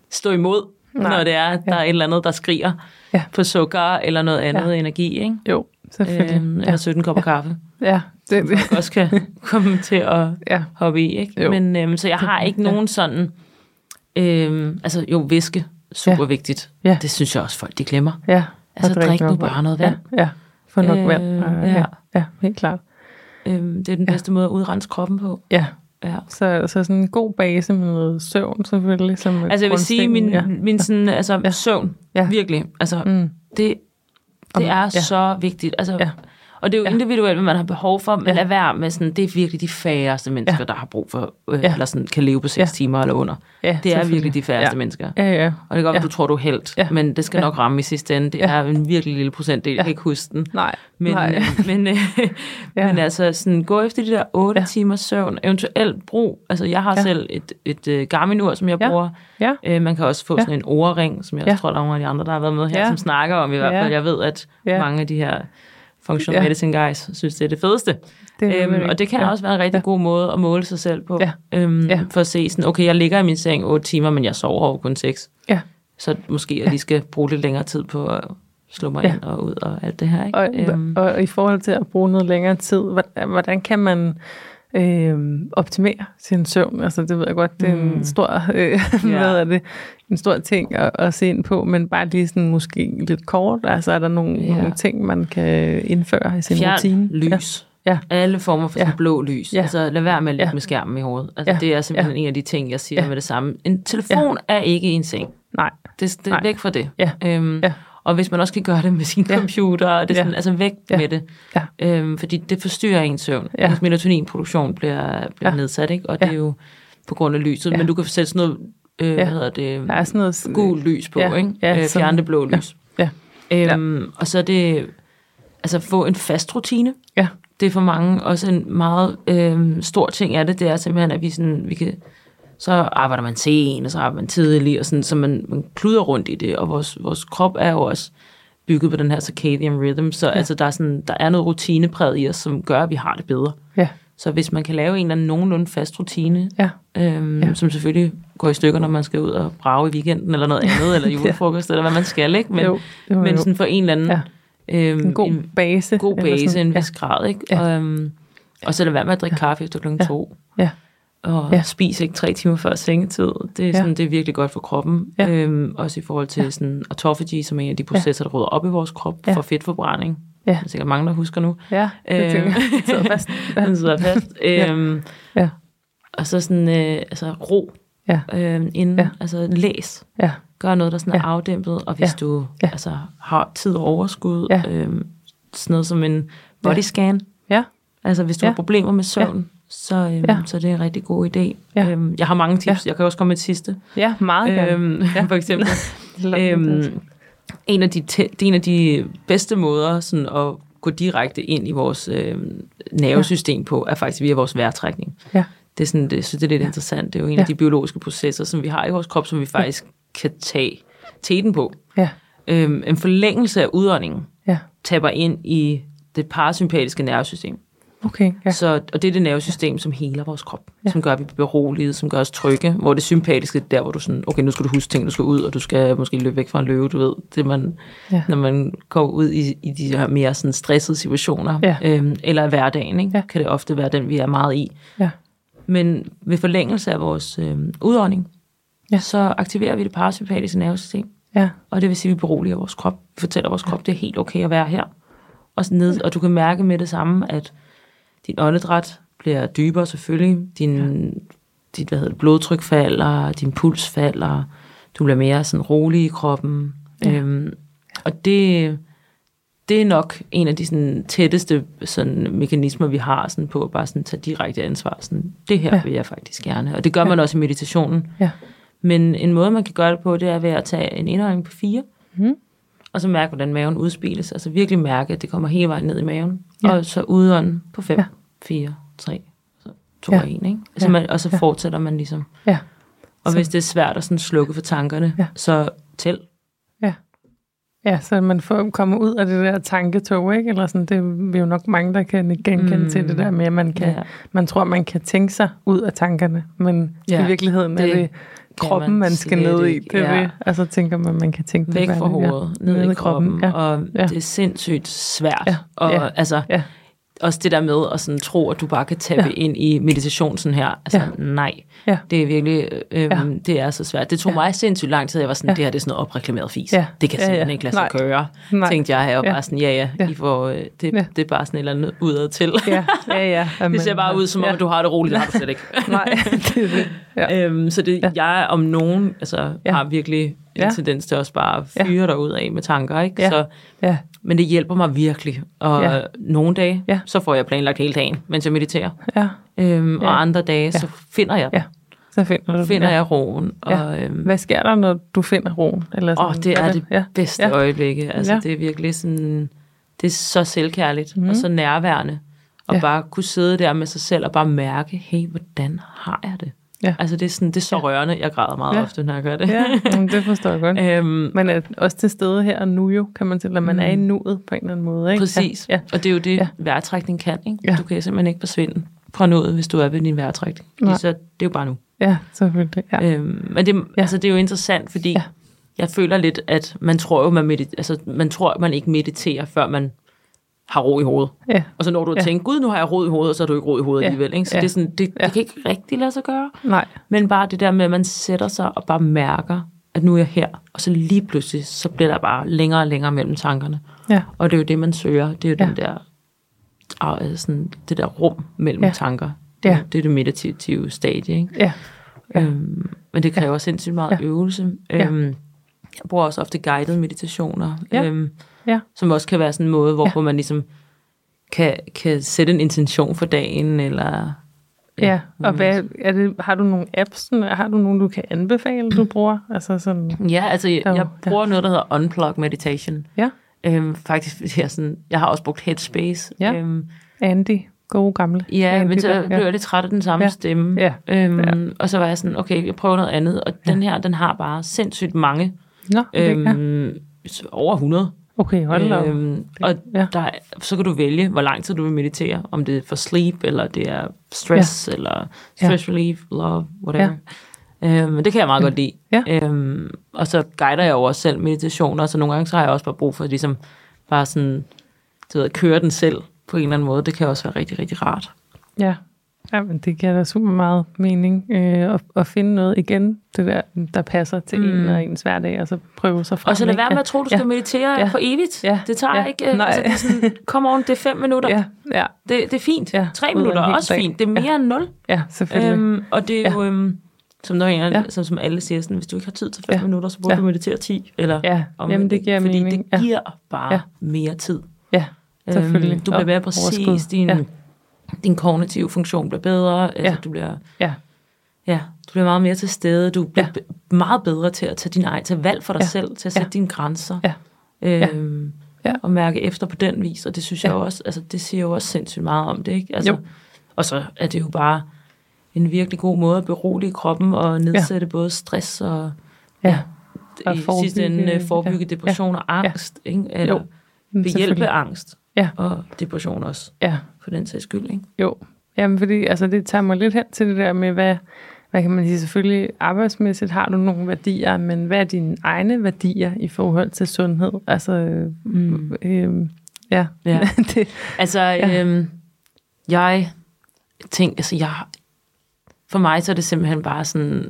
stå imod, Nej. når det er, at der er et eller andet, der skriger Ja. på sukker, eller noget andet Ja. energi, ikke? ja, jo, selvfølgelig. Øhm, ja, eller 17 kopper kaffe, ja, det, det, folk også kan [laughs] komme til at ja, hoppe i, ikke? Jo. Men øhm, så jeg har ikke Ja. nogen sådan, øhm, altså jo, væske, super Ja. vigtigt. Ja. Det synes jeg også, folk de glemmer. ja. Altså, Og drikke drik nu bare noget vand. Ja, ja. få nok Øh, vand. og- ja. Ja, ja, helt klart. Øhm, det er den Ja. bedste måde at udrense kroppen på. Ja, Ja. så, så sådan en god base med noget søvn selvfølgelig. Som Altså jeg vil sige, min, ja. min sådan, altså, Ja. søvn, Ja. virkelig, altså, Mm. det, det er ja. så vigtigt. Altså, Ja. Og det er jo Ja. individuelt, hvad man har behov for, men Ja. lad være med sådan, det er virkelig de færreste mennesker, Ja. der har brug for, øh, Ja. eller sådan, kan leve på 6 Ja. timer eller under. Ja, Det er virkelig de færreste ja. mennesker. Ja, ja. Og det kan godt Ja. du tror, du er helt, Ja. men det skal Ja. nok ramme i sidste ende. Det Ja. er en virkelig lille procentdel, jeg kan ikke huske den. Nej, Men, nej. øh, men, øh, [laughs] Ja. men altså, sådan, gå efter de der 8 Ja. timers søvn, eventuelt brug. Altså, jeg har Ja. selv et, et uh, Garmin-ur, som jeg Ja. bruger. Ja. Øh, man kan også få Ja. sådan en ordring, som jeg Ja. tror, der er nogle af de andre, der har været med her, Ja. som snakker om i hvert fald. Ja. Jeg ved, at Ja. mange af de her functional Ja. medicine guys synes, det er det fedeste. Det er Øhm, og det kan ja. også være en rigtig Ja. god måde at måle sig selv på. Ja. Øhm, Ja. For at se sådan, okay, jeg ligger i min seng 8 timer, men jeg sover over kun 6. Ja. Så måske jeg lige skal bruge lidt længere tid på at slå mig Ja. ind og ud og alt det her. Ikke? Og, Øhm, og, i forhold til at bruge noget længere tid, hvordan, hvordan kan man øh, optimere sin søvn? Altså det ved jeg godt, det er en Mm. stor, øh, [laughs] Ja. hvad er det, en stor ting at, at se ind på, men bare lige sådan måske lidt kort, altså er der nogle, Ja. ja. nogle ting, man kan indføre i sin Fjern rutine? lys. Ja. Alle former for Ja. blå lys. Ja. Altså lad være med at ligge Ja. med skærmen i hovedet. Altså Ja. det er simpelthen Ja. en af de ting, jeg siger Ja. med det samme. En telefon er ikke en seng. Nej, Det, det er Nej. væk fra det. Ja. Øhm, Ja. Og hvis man også kan gøre det med sin Ja. computer, og det er Ja. sådan, altså væk Ja. med det. Ja. Øhm, fordi det forstyrrer ens søvn. Ja. Ens melatoninproduktion bliver, bliver Ja. nedsat, ikke? og Ja. det er jo på grund af lyset. Ja. Men du kan sætte sådan noget, øh, Ja. hvad hedder det, der er sådan noget... gul lys på, Ja. ikke? Ja, øh, fjerne det blå lys. Ja. Øhm, Og så er det, altså få en fast rutine. Ja. Det er for mange også en meget øh, stor ting af det, det er simpelthen, at vi, sådan, vi kan, så arbejder man sent, og så arbejder man tidligt, og sådan, så man, man kluder rundt i det, og vores, vores krop er jo også bygget på den her circadian rhythm, så ja. altså, der, er sådan, der er noget rutinepræget i os, som gør, at vi har det bedre. Ja, Så hvis man kan lave en eller anden nogenlunde fast rutine, ja, øhm, Ja. ja. som selvfølgelig går i stykker, når man skal ud og brage i weekenden, eller noget andet, eller [laughs] julefrokost, eller hvad man skal, ikke? Men, jo, jo, men sådan for en eller anden Ja. øhm, en god base. god eller base, en vis grad, ikke? Ja. Og, øhm, og så lad være med at drikke kaffe efter klokken Ja. to. Ja. Og Ja. ja. spis ikke tre timer før sengetid. Det er, Ja. sådan, det er virkelig godt for kroppen. Ja. Øhm, også i forhold til sådan autophagy, som er en af de processer, der råder op i vores krop Ja. for fedtforbrænding. Ja. Det er sikkert mange, der husker nu. Ja, det Øhm. tænker jeg. Det sidder fast. Ja. [laughs] Den sidder fast. Ja. øhm, Ja. Og så sådan, øh, altså ro Ja. øhm, inden, Ja. ja. altså læs. Ja. Gør noget, der sådan er Ja. afdæmpet, og hvis Ja. du Ja. altså, har tid og overskud, Ja. øhm, sådan noget som en body scan, Ja. Altså hvis du Ja. har problemer med søvn, så, øhm, Ja. så er det en rigtig god idé. Ja. Øhm, jeg har mange tips. Jeg kan også komme med et sidste. Ja, meget gerne. Øhm, Ja. [laughs] For eksempel. [laughs] Øhm, en, af de te- det er en af de bedste måder sådan at gå direkte ind i vores øh, nervesystem på, er faktisk via vores vejrtrækning. Ja. det er sådan, det, synes, det er lidt ja. interessant. Det er jo en Ja. af de biologiske processer, som vi har i vores krop, som vi faktisk kan tage teten på. Ja, Øhm, en forlængelse af udåndingen ja. tapper ind i det parasympatiske nervesystem. Okay, ja. Så, og det er det nervesystem, som heler vores krop, Ja. som gør, at vi bliver beroliget, som gør os trygge, hvor det sympatiske er der, hvor du sådan, okay, nu skal du huske ting, du skal ud, og du skal måske løbe væk fra en løve, du ved, det man, Ja. når man går ud i, i de her mere sådan stressede situationer, Ja. øhm, eller i hverdagen, ikke? Ja. kan det ofte være den, vi er meget i. Ja, Men ved forlængelse af vores øhm, udånding, Ja. så aktiverer vi det parasympatiske nervesystem, ja, og det vil sige, at vi beroliger vores krop. Vi fortæller vores krop, det er helt okay at være her. Og, ned, og du kan mærke med det samme, at din åndedræt bliver dybere selvfølgelig, din, ja. dit hvad hedder blodtryk falder, din puls falder, du bliver mere sådan rolig i kroppen. Ja. Øhm, og det, det er nok en af de sådan, tætteste sådan, mekanismer, vi har sådan, på at bare sådan, tage direkte ansvar. Sådan, det her Ja. vil jeg faktisk gerne. Og det gør Ja. man også i meditationen. ja. Men en måde, man kan gøre det på, det er ved at tage en indånding på fire, Mhm. Og så mærke, hvordan maven udspiles. Altså virkelig mærke, at det kommer hele vejen ned i maven. Ja. Ja. Og så udånden på fem, Ja. ja. fire, tre, så to Ja. ja. og en. Ikke? Så Ja. man, og så Ja. fortsætter man ligesom. Ja. Og Så- hvis det er svært at sådan slukke for tankerne, Ja. ja. så tæl. Ja, så man får kommer ud af det der tanketog, ikke? Eller sådan, det er jo nok mange, der kan genkende mm. Mm. til det der med, at man, kan, Ja. man tror, man kan tænke sig ud af tankerne, men ja, Ja, i virkeligheden det er det kroppen, man, skal ned i. Det Ja. det. Og så tænker man, man kan tænke Væk det fra færdigt, hovedet, ja. ned, i kroppen. Ja. Og Ja. det er sindssygt svært. Ja. Og Ja. altså, Ja. Også det der med at sådan tro, at du bare kan tappe Ja. ja. ind i meditation sådan her. Altså, Ja. ja. nej. Ja. Det er virkelig, øhm, Ja. ja. det er så svært. Det tog Ja. ja. mig sindssygt lang tid. Jeg var sådan, Ja. ja. det her det er sådan noget opreklameret fis. Ja. Det kan Ja, ja. simpelthen ikke lade sig Nej. gøre. Nej. Tænkte jeg, og Ja. bare sådan, ja, ja, Ja. I får, øh, det, Ja. det er bare sådan et eller andet udad til. Ja, ja, ja. At [laughs] Det ser bare ud som om, ja. at du har det roligt. Det har du slet ikke. Nej, [laughs] det er det. Ja. Øhm, så det, Ja. ja. jeg om nogen altså, Ja. ja. har virkelig en Ja. ja. tendens til også bare at Ja. fyre dig ud af med tanker. Ikke? Ja. Så, Ja, men det hjælper mig virkelig. Og Ja. ja. nogle dage, Ja. ja. så får jeg planlagt hele dagen, mens jeg mediterer. ja, Øhm, Ja. Og andre dage, Ja. så finder jeg den. Ja. så finder du Finder ja. jeg roen. Ja. Og, øhm, Hvad sker der, når du finder roen? Eller Åh, det er det Ja. bedste Ja. ja. øjeblikke. Altså, Ja. ja. det er virkelig sådan, det er så selvkærligt Mhm. mm. og så nærværende. Og Ja. ja. bare kunne sidde der med sig selv og bare mærke, hey, hvordan har jeg det? Ja. Altså, det er, sådan, det er så rørende. Jeg græder meget Ja. ofte, når jeg gør det. Ja, jamen, det forstår jeg godt. [laughs] øhm, Man er også til stede her og nu jo, kan man sige, at man er i nuet på en eller anden måde. Ikke? Præcis. Ja, Og det er jo det, Ja. vejrtrækning kan. Ikke? Ja. Du kan simpelthen ikke forsvinde fra noget, hvis du er ved din vejrtrækning. Fordi Så det er jo bare nu. ja, selvfølgelig. Ja. Øhm, men det, Ja. altså, det er jo interessant, fordi Ja. jeg føler lidt, at man tror jo, man, medit- altså, man tror, man ikke mediterer, før man har ro i hovedet. ja, Og så når du Ja. ja. tænker, gud, nu har jeg ro i hovedet, og så har du ikke ro i hovedet Ja. ja. alligevel. Ikke? Så Ja. ja. det, er sådan, det, Ja. det kan ikke rigtig lade sig gøre. nej, Men bare det der med, at man sætter sig og bare mærker, at nu er jeg her. Og så lige pludselig, så bliver der bare længere og længere mellem tankerne. ja, Og det er jo det, man søger. Det er jo Ja. ja. den der, ah, sådan, det der rum mellem Ja. ja. tanker. Det, Ja. det er det meditative stadie. Ikke? ja, Ja. Øhm, men det kræver sindssygt meget Ja. øvelse. Ja. Øhm, jeg bruger også ofte guidede meditationer, Ja. øhm, Ja. som også kan være sådan en måde, hvorpå Ja. man ligesom kan, kan sætte en intention for dagen, eller... ja. Og hvad, er det, har du nogle apps, har du nogle, du kan anbefale, du bruger? Altså sådan, Ja, altså jeg, jeg bruger noget, der hedder Unplug Meditation. ja, Øhm, faktisk, [laughs] jeg, sådan, jeg har også brugt Headspace. Ja. Øhm, Andy, gode gamle. ja, Andy men så blev jeg lidt træt af den samme Ja. stemme. Ja. Øhm, Ja. Og så var jeg sådan, okay, jeg prøver noget andet. Og den her, den har bare sindssygt mange. Nå, okay, ja. Øhm, over 100. okay hold da. Øhm, og Ja. der, er- så kan du vælge, hvor lang tid du vil meditere. Om det er for sleep, eller det er stress, ja. eller stress ja. relief, love, whatever. Ja. Øhm, det kan jeg meget godt lide. Ja. Øhm, og så guider jeg jo også selv meditationer, så nogle gange så har jeg også bare brug for ligesom bare sådan, du ved, at køre den selv på en eller anden måde. Det kan også være rigtig, rigtig rart. Ja. Ja, men det giver da super meget mening øh, at, at finde noget igen, det der, der passer til mm. en og ens hverdag, og så prøve sig frem. Og så lad være med at tro, du skal ja. meditere Ja. for evigt. Ja. Det tager Ja. ikke... øh, Nej. Altså, det er sådan, kom on, det er fem minutter. Ja, ja, Det, det er fint. Ja. Tre Ud af minutter er også dag. fint. Det er mere Ja. end nul. ja, selvfølgelig. Øhm, Øhm, og det er Ja. jo, øhm, som, er en, Ja. ja. som, som alle siger, sådan, hvis du ikke har tid til 5 Ja. ja. minutter, så burde Ja. ja. du meditere 10. Eller ja, jamen det giver Fordi mening. det ja. giver bare Ja. ja. mere tid. ja, selvfølgelig. Øhm, du bliver mere præcis, din, Ja. Ja. din kognitive funktion bliver bedre, altså Ja. du bliver, Ja, ja, du bliver meget mere til stede, du bliver Ja. ja. meget bedre til at tage din egen, til valg for dig Ja. ja. selv, til at Ja. sætte dine grænser. Ja. Øhm, Ja. Og mærke efter på den vis, og det synes Ja. jeg også, altså det siger jo også sindssygt meget om det, ikke? Altså, Jo. og så er det jo bare en virkelig god måde at berolige kroppen og nedsætte ja. både stress og, Ja. Og i sidste ende forebygge- øh, forebygge ja. depression og angst, ikke? eller Jo, behjælpe angst Ja. og depression også, Ja, for den sags skyld. Ikke? jo. Jamen, fordi altså, det tager mig lidt hen til det der med, hvad, hvad kan man sige, selvfølgelig arbejdsmæssigt har du nogle værdier, men hvad er dine egne værdier i forhold til sundhed? Altså, mm. øh, ja. Ja. [laughs] det, Altså, ja. øhm, jeg tænker, altså jeg, for mig så er det simpelthen bare sådan,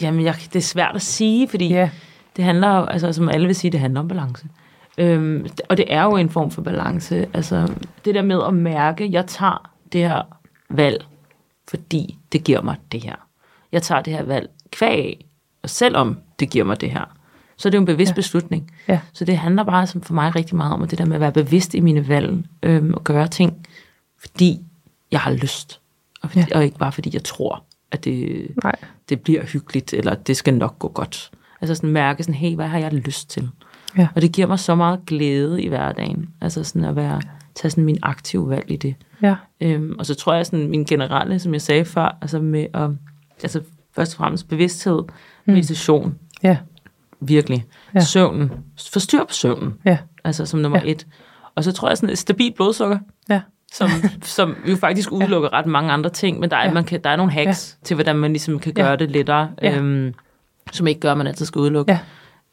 jamen jeg, det er svært at sige, fordi ja, det handler jo, altså som alle vil sige, det handler om balance. Øhm, og det er jo en form for balance. Altså det der med at mærke, jeg tager det her valg, fordi det giver mig det her. Jeg tager det her valg kvæg, og selvom det giver mig det her. Så det er jo en bevidst ja. beslutning. Ja. Så det handler bare som for mig rigtig meget om at det der med at være bevidst i mine valg, øhm, og gøre ting, fordi jeg har lyst. Og, fordi, ja. og ikke bare fordi jeg tror, at det, nej, det bliver hyggeligt, eller det skal nok gå godt. Altså sådan mærke sådan, hey, hvad har jeg lyst til? Ja. Og det giver mig så meget glæde i hverdagen. Altså sådan at være, tage sådan min aktive valg i det. ja, Øhm, og så tror jeg sådan min generelle, som jeg sagde før, altså med at, altså først og fremmest bevidsthed, meditation, ja, virkelig. Ja. Ja. Søvnen. Forstyr på søvnen. ja, Altså som nummer Ja. ja. et. Og så tror jeg sådan et stabilt blodsukker, ja, som, som jo faktisk [laughs] udelukker ret mange andre ting, men der er, Ja. ja. man kan, der er nogle hacks ja. til, hvordan man ligesom kan Ja. gøre det lettere, Ja. øhm, som ikke gør, at man altid skal udelukke Ja.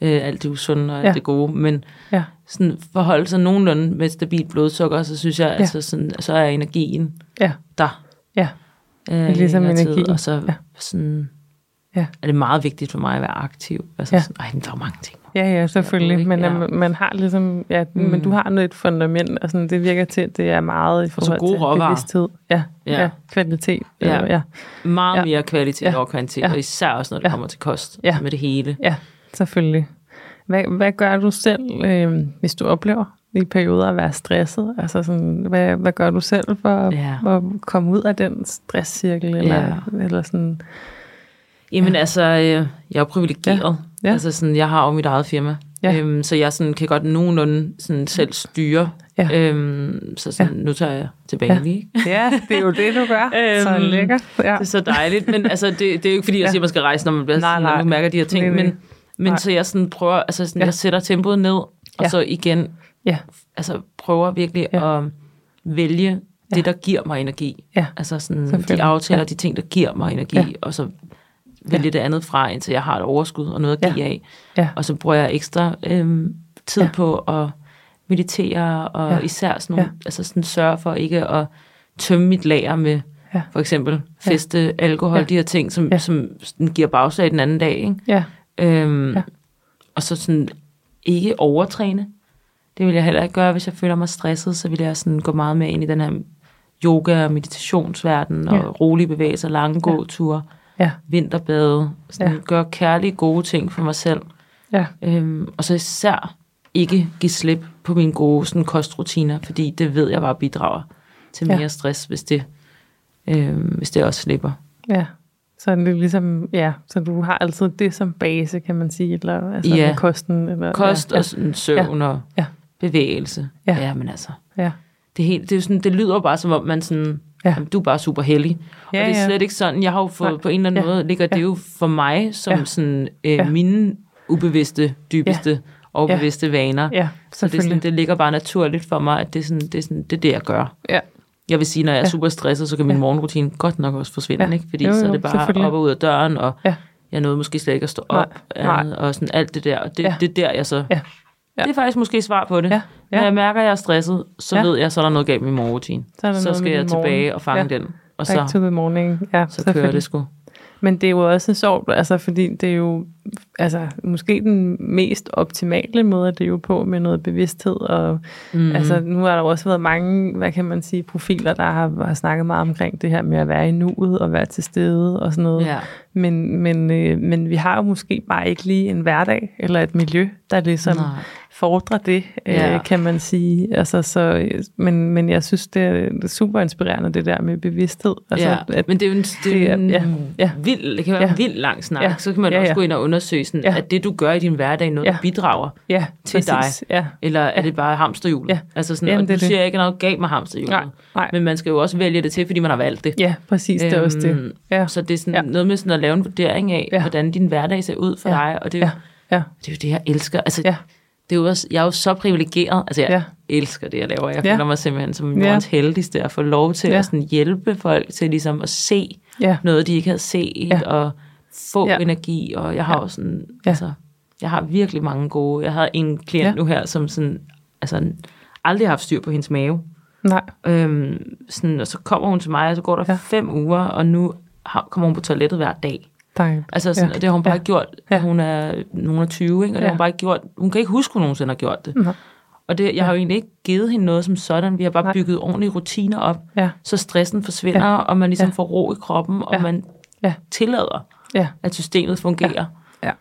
Øh, alt det usunde og alt Ja. det gode, men ja, sådan forholde sig nogenlunde med stabilt blodsukker, så synes jeg, ja. altså sådan, så er energien ja, der. ja, Øh, Ligesom i længere energien. og så Ja. ja. sådan, Ja. er det meget vigtigt for mig at være aktiv. Altså Ja. ja. sådan, ej, men der er mange ting. ja, ja, selvfølgelig. Men Ja. ja. man har ligesom, ja, mm. men du har noget et fundament, og sådan, det virker til, at det er meget i forhold gode til råvarer. bevidsthed. Ja, ja, Ja. ja kvalitet. Ja. Øh, ja, Meget Ja. ja. mere kvalitet Ja. ja. over kvantitet, Ja. ja. og især også, når det Ja. ja. kommer til kost, Ja. ja. med det hele. ja, selvfølgelig. Hvad, hvad gør du selv, øh, hvis du oplever i perioder at være stresset? Altså sådan, hvad, hvad gør du selv for Ja. at komme ud af den stresscirkel? Eller, eller sådan, Jamen altså, øh, jeg er privilegeret. Ja. Ja. Ja. Altså sådan, jeg har jo mit eget firma. Ja. Ja. Øhm, så jeg sådan, kan godt nogenlunde sådan selv styre. Ja. Øhm, så sådan, ja. nu tager jeg tilbage Ja. ja. lige. ja, det er jo det, du gør. [laughs] så Øhm, lækkert. Ja. Det er så dejligt. Men altså, det, det er jo ikke fordi, jeg Ja. siger, at man skal rejse, når man bliver Nej, sådan, nej. når man mærker de her ting. Nej, nej. Men, men Nej. så jeg sådan prøver, altså sådan, Ja. ja. jeg sætter tempoet ned, og Ja. så igen, Ja. altså prøver virkelig Ja. ja. at vælge Ja. det, der giver mig energi. Ja. Altså sådan, de aftaler, Ja. ja. de ting, der giver mig energi, Ja. ja. og så vælge Ja. det andet fra, indtil jeg har et overskud og noget at Ja. give af. Ja. Og så bruger jeg ekstra øhm, tid Ja. ja. på at meditere, og Ja. ja. især sådan, nogle, Ja. ja. altså sådan sørge for ikke at tømme mit lager med Ja. for eksempel feste, alkohol, Ja. ja. de her ting, som, Ja. ja. som giver bagslag den anden dag. Ikke? Ja. Øhm, Ja. ja. Og så sådan ikke overtræne. Det vil jeg heller ikke gøre, hvis jeg føler mig stresset, så vil jeg sådan gå meget mere ind i den her yoga- og meditationsverden, og Ja. rolige bevægelser, lange Ja. gåture, Ja. vinterbade, sådan Ja. gøre kærlige, gode ting for mig selv. Ja. Øhm, og så især ikke give slip på mine gode sådan, kostrutiner, fordi det ved jeg bare bidrager til Ja. mere stress, hvis det, øhm, hvis det også slipper. Ja. Så det er ligesom, ja, så du har altid det som base, kan man sige, eller altså Ja. kosten. Eller, Kost ja, og sådan, søvn og Ja. bevægelse. Ja. ja, men altså, Ja. det, helt, det, er sådan, det lyder bare som om, man sådan, Ja. jamen, du er bare super heldig. Ja, og det er ja. slet ikke sådan. Jeg har jo fået, Nej. på en eller anden Ja. måde, ligger det Ja. jo for mig som Ja. sådan, øh, Ja. mine ubevidste, dybeste og Ja. bevidste vaner. Ja, Så det, er sådan, det ligger bare naturligt for mig, at det er, sådan, det, er sådan, det er det, jeg gør. Ja. Jeg vil sige, når jeg er Ja. super stresset, så kan min Ja. morgenrutine godt nok også forsvinde, Ja. ikke? Fordi Jo, så er jo, det bare op og ud af døren, og Ja. jeg nåede måske slet ikke at stå op, nej. andet, og sådan alt det der. Og det, Ja. det er der, jeg så... Ja. Ja. Det er faktisk måske svar på det. Ja. Når Ja. jeg mærker, at jeg er stresset, så Ja. ved jeg, så er der noget galt med min morgenrutine. Så Så, skal jeg tilbage morgen. og fange Ja. den, og Back så, to the morning. Ja, så kører det sgu. Men det er jo også sjovt, altså, fordi det er jo altså, måske den mest optimale måde at leve på med noget bevidsthed. Og, mm. altså, nu har der jo også været mange, hvad kan man sige, profiler, der har, har snakket meget omkring det her med at være i nuet og være til stede og sådan noget. Ja. Men, men, øh, men vi har jo måske bare ikke lige en hverdag eller et miljø, der ligesom Nej. Fordre det, Ja. øh, kan man sige. Altså, så, øh, men, men jeg synes, det er, det er super inspirerende, det der med bevidsthed. Altså, ja, at, men det er jo en, det er det er- en ja, ja. vild, det kan være Ja. en vild lang snak. Ja. Så kan man Ja, også ja. gå ind og undersøge, sådan, Ja. at det, du gør i din hverdag, er noget, Ja. der bidrager. ja, til præcis. Ja, Eller er det bare hamsterhjulet? Ja. Altså sådan, Jamen, og det du det. siger ikke noget galt med hamsterhjulet. Nej, nej. Men man skal jo også vælge det til, fordi man har valgt det. ja præcis, det er også det. Øhm, Ja, Så det er sådan Ja. noget med sådan at lave en vurdering af, Ja. hvordan din hverdag ser ud for Ja. dig. Og det er, jo, ja, ja, det er jo det, jeg elsker. Altså, ja, det er jo også, jeg er jo så privilegeret. Altså, jeg Ja. elsker det, jeg laver. Jeg Ja. føler mig simpelthen som Ja. jordens heldigste at få lov til Ja. at sådan hjælpe folk til ligesom at se ja, noget, de ikke havde set, Ja. og få Ja. energi. Og jeg har Ja. jo sådan, Ja. altså, jeg har virkelig mange gode. Jeg har en klient Ja. nu her, som sådan, altså, aldrig har haft styr på hendes mave. nej, Øhm, sådan, og så kommer hun til mig, og så går der Ja. ja. fem uger, og nu har, kommer hun på toilettet hver dag. Dejligt. Altså, sådan, Ja. ja. og det har hun bare Ja. ja. gjort. Ja. Ja. Hun er nogen af 20, ikke? og det Ja. har hun bare gjort. Hun kan ikke huske, hun nogensinde har gjort det. Nej. Og det, jeg Ja. har jo egentlig ikke givet hende noget som sådan. Vi har bare Nej. bygget ordentlige rutiner op, Ja, så stressen forsvinder, Ja. ja. og man ligesom Ja. får ro i kroppen, og Ja. man Ja. tillader, ja, at systemet fungerer. ja.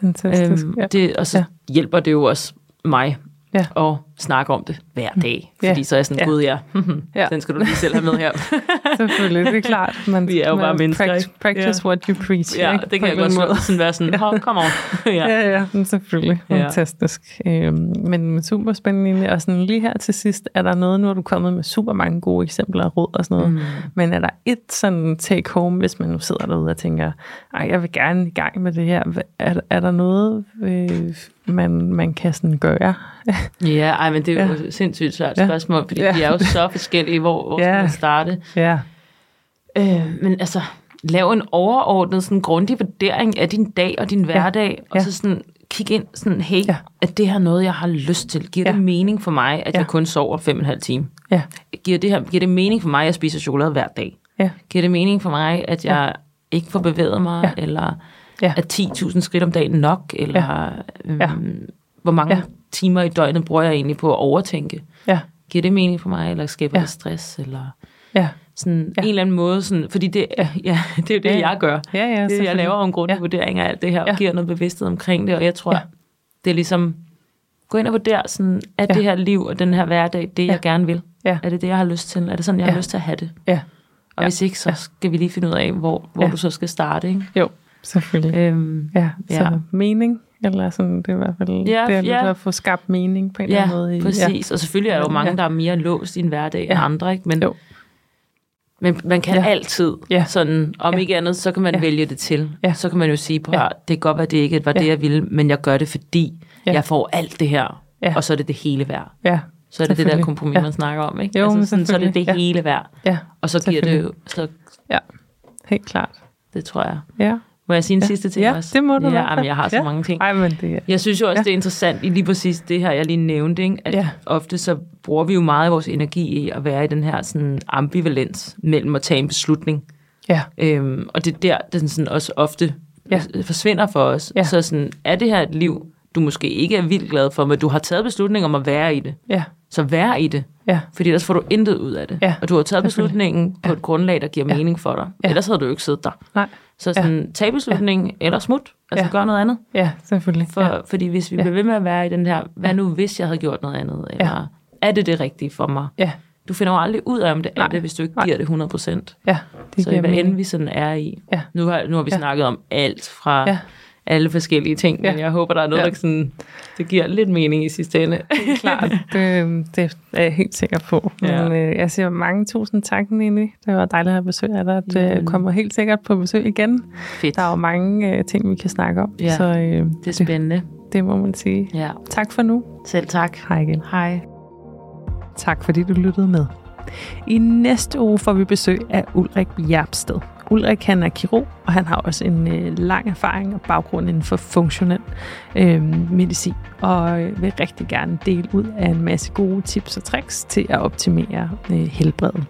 Fantastisk. Øhm, ja. det, og så Ja. ja. hjælper det jo også mig Ja. at snakke om det hver dag. Ja. Fordi så er jeg sådan, gud ja, [laughs] Ja. den skal du lige selv have med her. [laughs] Selvfølgelig, det er klart. Man, [laughs] Vi er jo bare mennesker, pract- ikke? Practice Ja. what you preach. ja, ikke? det kan jeg godt anden sådan, være sådan, ja. kom on. ja. Ja, ja, men selvfølgelig. Ja. Fantastisk. Øhm, men super spændende. Og sådan lige her til sidst, er der noget, nu har du kommet med super mange gode eksempler og råd og sådan noget, mm. men er der et sådan take home, hvis man nu sidder derude og tænker, Ej, jeg vil gerne i gang med det her. Er, er der noget, øh, man, man kan sådan gøre? Ja, ej, men det er jo Ja. sindssygt svært Ja. spørgsmål, fordi Ja. vi er jo så forskellige, hvor, hvor Ja. skal man starte. ja, Øh, men altså, lav en overordnet, sådan grundig vurdering af din dag og din hverdag, og Ja. så sådan kig ind sådan, hey, Ja. ja. er det her noget, jeg har lyst til? Giver Ja. det mening for mig, at Ja. jeg kun sover fem og en halv time? ja, Giver det, her, giver det mening for mig, at jeg spiser chokolade hver dag? ja, Giver det mening for mig, at jeg ikke får bevæget mig, Ja. ja. eller Ja. er 10.000 skridt om dagen nok, eller ja. Øhm, Ja. hvor mange Ja. Ja. timer i døgnet bruger jeg egentlig på at overtænke? ja, Giver det mening for mig, eller skaber Ja. ja. det stress, eller ja, sådan Ja. ja. en eller anden måde, sådan, fordi det, ja. Ja, [laughs] det er jo det, Ja, ja, ja. jeg gør. ja, ja Det, jeg laver en grundig Ja. ja. vurdering af alt det her, Ja. og giver noget bevidsthed omkring det, og jeg tror, Ja. ja. det er ligesom, gå ind og vurdere, sådan, er Ja. det her liv og den her hverdag, det Ja. jeg gerne vil? Ja. Er det det, jeg har lyst til? Er det sådan, jeg Ja. har lyst til at have det? Ja, Og Ja. ja. hvis ikke, så skal vi lige finde ud af, hvor, hvor Ja. ja. du så skal starte. Ikke? jo, selvfølgelig. Øhm, Ja, så Ja. mening, eller sådan, det er i hvert fald, Ja, det er ja. at få skabt mening på en eller ja, anden måde. i- præcis. Og selvfølgelig er der jo mange, Ja. der er mere låst i en hverdag Ja. end andre. Ikke? Men, Jo. men man kan Ja. ja. altid, Ja. sådan, om Ja. ikke andet, så kan man Ja. ja. vælge det til. Ja. Så kan man jo sige, på Ja. ja. det kan godt være, det ikke var Ja. det, jeg ville, men jeg gør det, fordi Ja. ja. jeg får alt det her, Ja. og så er det det hele værd. Ja, Så er det det der kompromis, Ja. man snakker om. Ikke? Jo, altså, sådan, så er det det. Ja. hele værd. ja, Og så giver det jo, så ja, helt klart. det tror jeg. Ja, Må jeg sige en Ja. sidste ting Ja, også? det må du Ja, jamen, jeg har så Ja. mange ting. Ej, men det er... Jeg synes jo også, Ja. det er interessant i lige præcis det her, jeg lige nævnte, ikke? at Ja. ofte så bruger vi jo meget af vores energi i at være i den her sådan, ambivalens mellem at tage en beslutning. Ja, Øhm, og det er der, den sådan også ofte Ja. ja. forsvinder for os. Ja. Så sådan, er det her et liv, du måske ikke er vildt glad for, men du har taget beslutning om at være i det. ja, Så vær i det, ja, fordi ellers får du intet ud af det. Ja, og du har taget beslutningen på et grundlag, der giver Ja. mening for dig. Ja. Ellers havde du jo ikke siddet der. nej, Så sådan, tag beslutningen, eller smut. Altså Ja. gør noget andet. ja, selvfølgelig. For, ja. ja. Fordi hvis vi Ja. ja. bliver ved med at være i den her, hvad nu hvis jeg havde gjort noget andet? Eller er det det rigtige for mig? Ja, Du finder jo aldrig ud af, om det er Nej. det, hvis du ikke Nej. giver det 100 procent. ja, det Så giver hvad end vi sådan er i. Ja. Nu har, nu har vi Ja. ja. snakket om alt fra Ja. Ja. alle forskellige ting, Ja. men jeg håber, der er noget, Ja. ja. der sådan, det giver lidt mening i sidste ende. [laughs] Klart, det, det er jeg helt sikker på. Ja. Men øh, jeg siger mange tusind tak, Nini. Det var dejligt at have besøg af dig. Du Jamen. kommer helt sikkert på besøg igen. Fedt. Der er jo mange øh, ting, vi kan snakke om. Ja. Så øh, Det er det, spændende. det må man sige. Ja. Tak for nu. Selv tak. Hej igen. Hej. Tak fordi du lyttede med. I næste uge får vi besøg af Ulrik Bjerpsted. Ulrik han er kirurg, og han har også en øh, lang erfaring og baggrund inden for funktionel øh, medicin, og øh, vil rigtig gerne dele ud af en masse gode tips og tricks til at optimere øh, helbredet.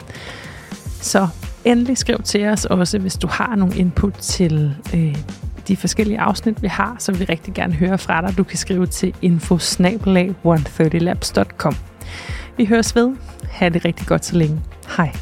Så endelig skriv til os også, hvis du har nogle input til øh, de forskellige afsnit, vi har, så vil vi rigtig gerne høre fra dig. Du kan skrive til infosnabelag130labs.com. Vi høres ved. Ha' det rigtig godt så længe. Hej.